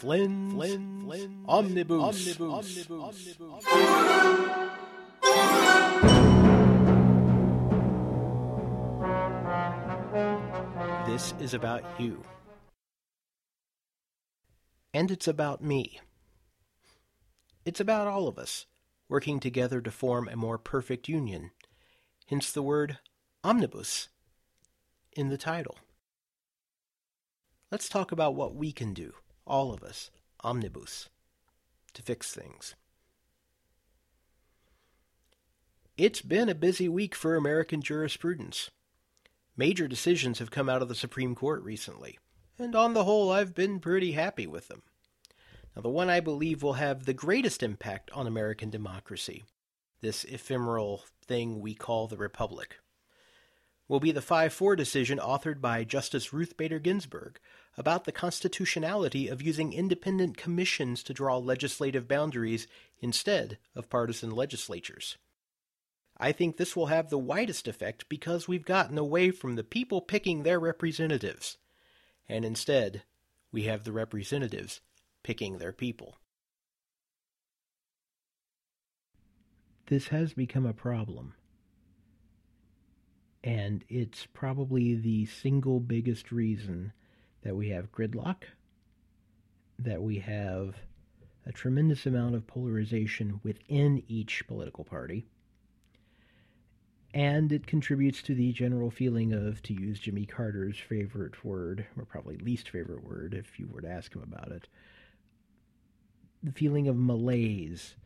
Flinn, Flinn, Flinn, Omnibus. Omnibus. Omnibus. This is about you. And it's about me. It's about all of us, working together to form a more perfect union. Hence the word omnibus in the title. Let's talk about what we can do, all of us, omnibus, to fix things. It's been a busy week for American jurisprudence. Major decisions have come out of the Supreme Court recently, and on the whole, I've been pretty happy with them. Now, the one I believe will have the greatest impact on American democracy, this ephemeral thing we call the Republic, will be the 5 4 decision authored by Justice Ruth Bader Ginsburg about the constitutionality of using independent commissions to draw legislative boundaries instead of partisan legislatures. I think this will have the widest effect because we've gotten away from the people picking their representatives, and instead, we have the representatives picking their people. This has become a problem, and it's probably the single biggest reason that we have gridlock, that we have a tremendous amount of polarization within each political party, and it contributes to the general feeling of, to use Jimmy Carter's favorite word, or probably least favorite word if you were to ask him about it, the feeling of malaise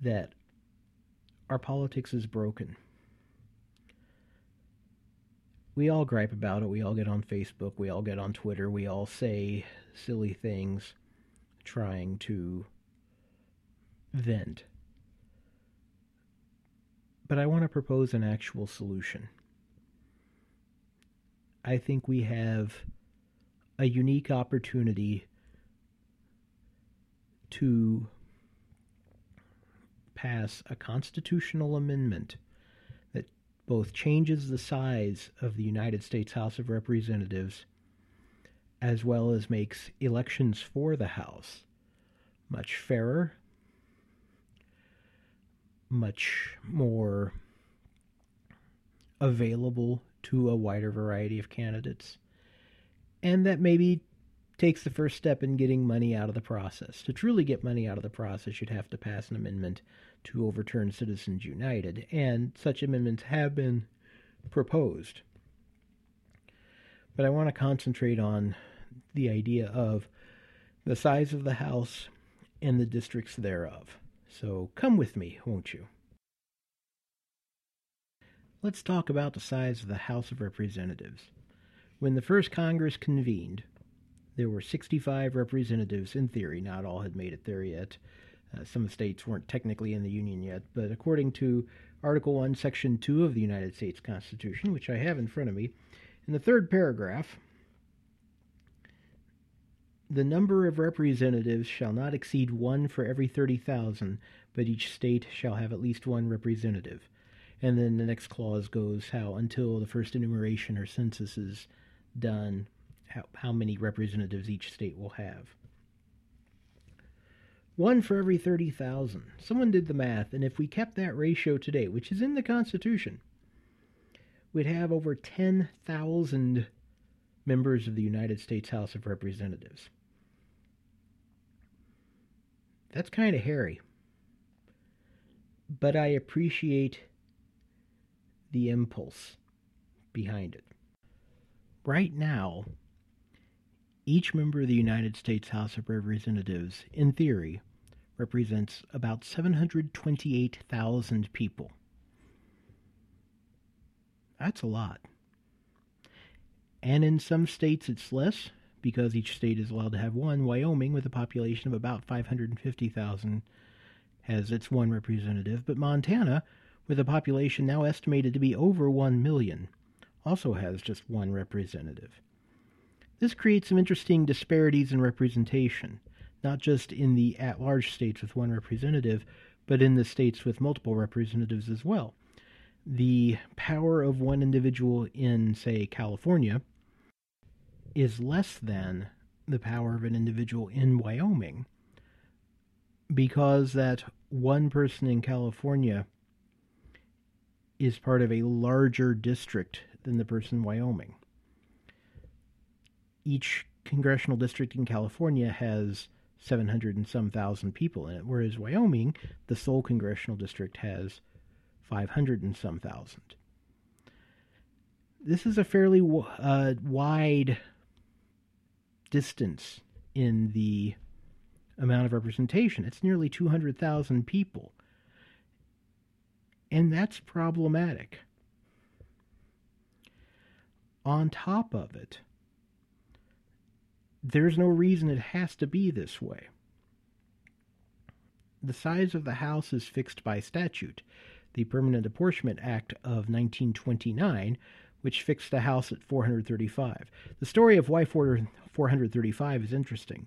that our politics is broken we all gripe about it. We all get on Facebook. We all get on Twitter. We all say silly things trying to vent. But I want to propose an actual solution. I think we have a unique opportunity to pass a constitutional amendment both changes the size of the United States House of Representatives as well as makes elections for the House much fairer, much more available to a wider variety of candidates, and that maybe takes the first step in getting money out of the process. To truly get money out of the process, you'd have to pass an amendment to overturn Citizens United, and such amendments have been proposed. But I want to concentrate on the idea of the size of the House and the districts thereof. So come with me, won't you? Let's talk about the size of the House of Representatives. When the first Congress convened, there were 65 representatives in theory. Not all had made it there yet. Uh, some states weren't technically in the Union yet, but according to Article 1, Section 2 of the United States Constitution, which I have in front of me, in the third paragraph, the number of representatives shall not exceed one for every 30,000, but each state shall have at least one representative. And then the next clause goes how until the first enumeration or census is done, how, how many representatives each state will have. One for every 30,000. Someone did the math, and if we kept that ratio today, which is in the Constitution, we'd have over 10,000 members of the United States House of Representatives. That's kind of hairy. But I appreciate the impulse behind it. Right now, each member of the United States House of Representatives, in theory, represents about 728,000 people. That's a lot. And in some states it's less because each state is allowed to have one. Wyoming, with a population of about 550,000, has its one representative, but Montana, with a population now estimated to be over 1 million, also has just one representative. This creates some interesting disparities in representation, not just in the at large states with one representative, but in the states with multiple representatives as well. The power of one individual in, say, California is less than the power of an individual in Wyoming because that one person in California is part of a larger district than the person in Wyoming. Each congressional district in California has 700 and some thousand people in it, whereas Wyoming, the sole congressional district, has 500 and some thousand. This is a fairly uh, wide distance in the amount of representation. It's nearly 200,000 people. And that's problematic. On top of it, there's no reason it has to be this way. The size of the House is fixed by statute. The Permanent Apportionment Act of 1929 which fixed the House at 435. The story of why 435 is interesting.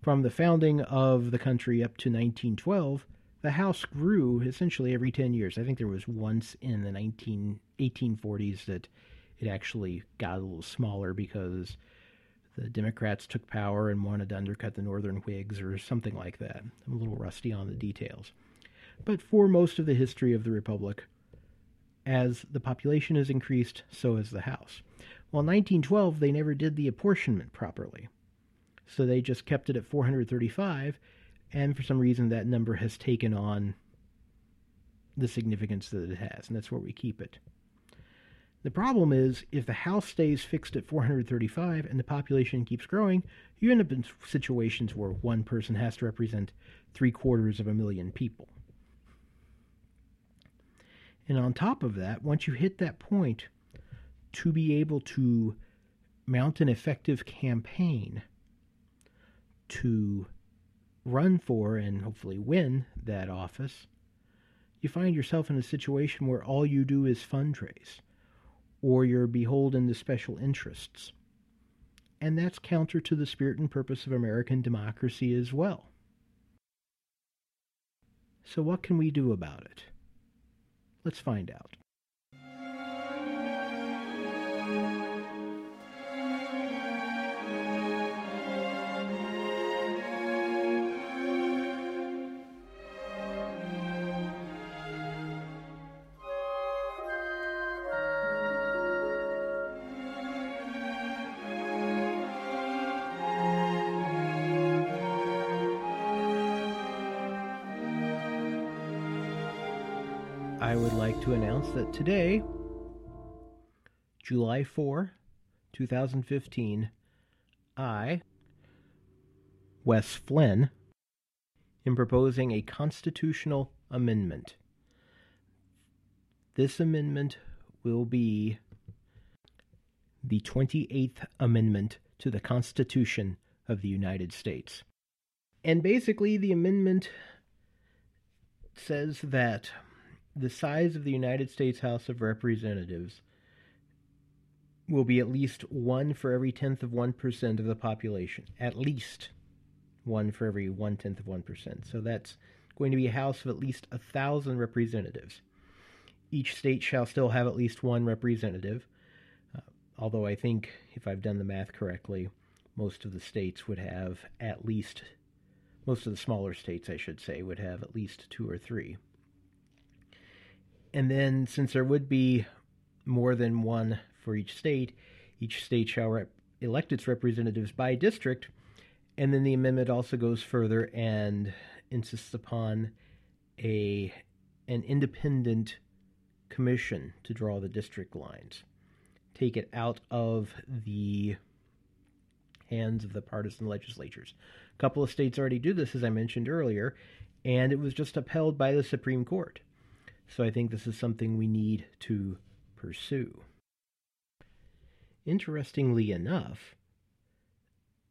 From the founding of the country up to 1912, the House grew essentially every 10 years. I think there was once in the 19, 1840s that it actually got a little smaller because the Democrats took power and wanted to undercut the Northern Whigs or something like that. I'm a little rusty on the details. But for most of the history of the Republic, as the population has increased, so has the House. Well, in 1912, they never did the apportionment properly. So they just kept it at 435, and for some reason that number has taken on the significance that it has, and that's where we keep it. The problem is, if the house stays fixed at 435 and the population keeps growing, you end up in situations where one person has to represent three quarters of a million people. And on top of that, once you hit that point, to be able to mount an effective campaign to run for and hopefully win that office, you find yourself in a situation where all you do is fundraise, or you're beholden to special interests. And that's counter to the spirit and purpose of American democracy as well. So, what can we do about it? Let's find out. I would like to announce that today, July 4, 2015, I, Wes Flinn, am proposing a constitutional amendment. This amendment will be the 28th Amendment to the Constitution of the United States. And basically, the amendment says that the size of the United States House of Representatives will be at least one for every tenth of 1% of the population. At least one for every one tenth of 1%. So that's going to be a House of at least a thousand representatives. Each state shall still have at least one representative, uh, although I think, if I've done the math correctly, most of the states would have at least, most of the smaller states, I should say, would have at least two or three. And then, since there would be more than one for each state, each state shall rep- elect its representatives by district. And then the amendment also goes further and insists upon a an independent commission to draw the district lines. Take it out of the hands of the partisan legislatures. A couple of states already do this, as I mentioned earlier, and it was just upheld by the Supreme Court. So I think this is something we need to pursue. Interestingly enough,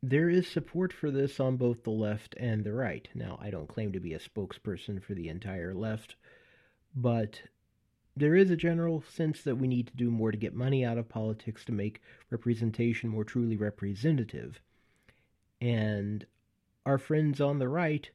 there is support for this on both the left and the right. Now, I don't claim to be a spokesperson for the entire left, but there is a general sense that we need to do more to get money out of politics to make representation more truly representative. And our friends on the right,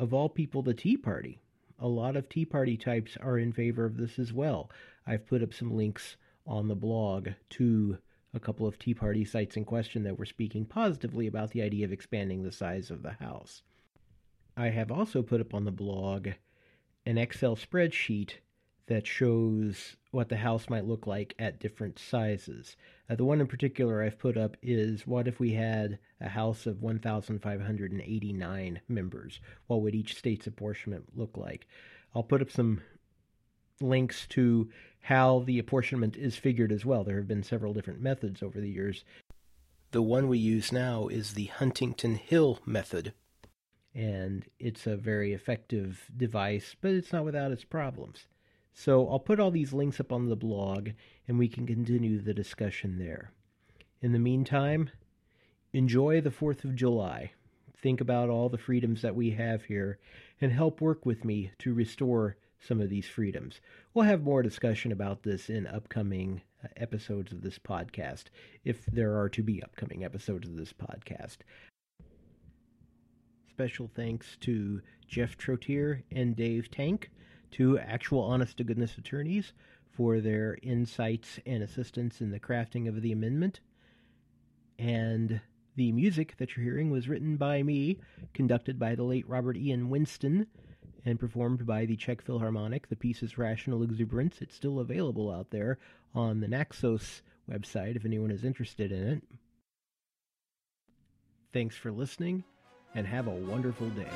of all people, the Tea Party, a lot of Tea Party types are in favor of this as well. I've put up some links on the blog to a couple of Tea Party sites in question that were speaking positively about the idea of expanding the size of the house. I have also put up on the blog an Excel spreadsheet that shows what the house might look like at different sizes. Uh, the one in particular I've put up is what if we had a house of 1,589 members? What would each state's apportionment look like? I'll put up some links to how the apportionment is figured as well. There have been several different methods over the years. The one we use now is the Huntington Hill method, and it's a very effective device, but it's not without its problems. So I'll put all these links up on the blog, and we can continue the discussion there. In the meantime, enjoy the 4th of July. Think about all the freedoms that we have here, and help work with me to restore some of these freedoms. We'll have more discussion about this in upcoming uh, episodes of this podcast, if there are to be upcoming episodes of this podcast. Special thanks to Jeff Trotier and Dave Tank, two actual honest to goodness attorneys, for their insights and assistance in the crafting of the amendment. And the music that you're hearing was written by me, conducted by the late Robert Ian Winston, and performed by the Czech Philharmonic. The piece is Rational Exuberance. It's still available out there on the Naxos website if anyone is interested in it. Thanks for listening, and have a wonderful day.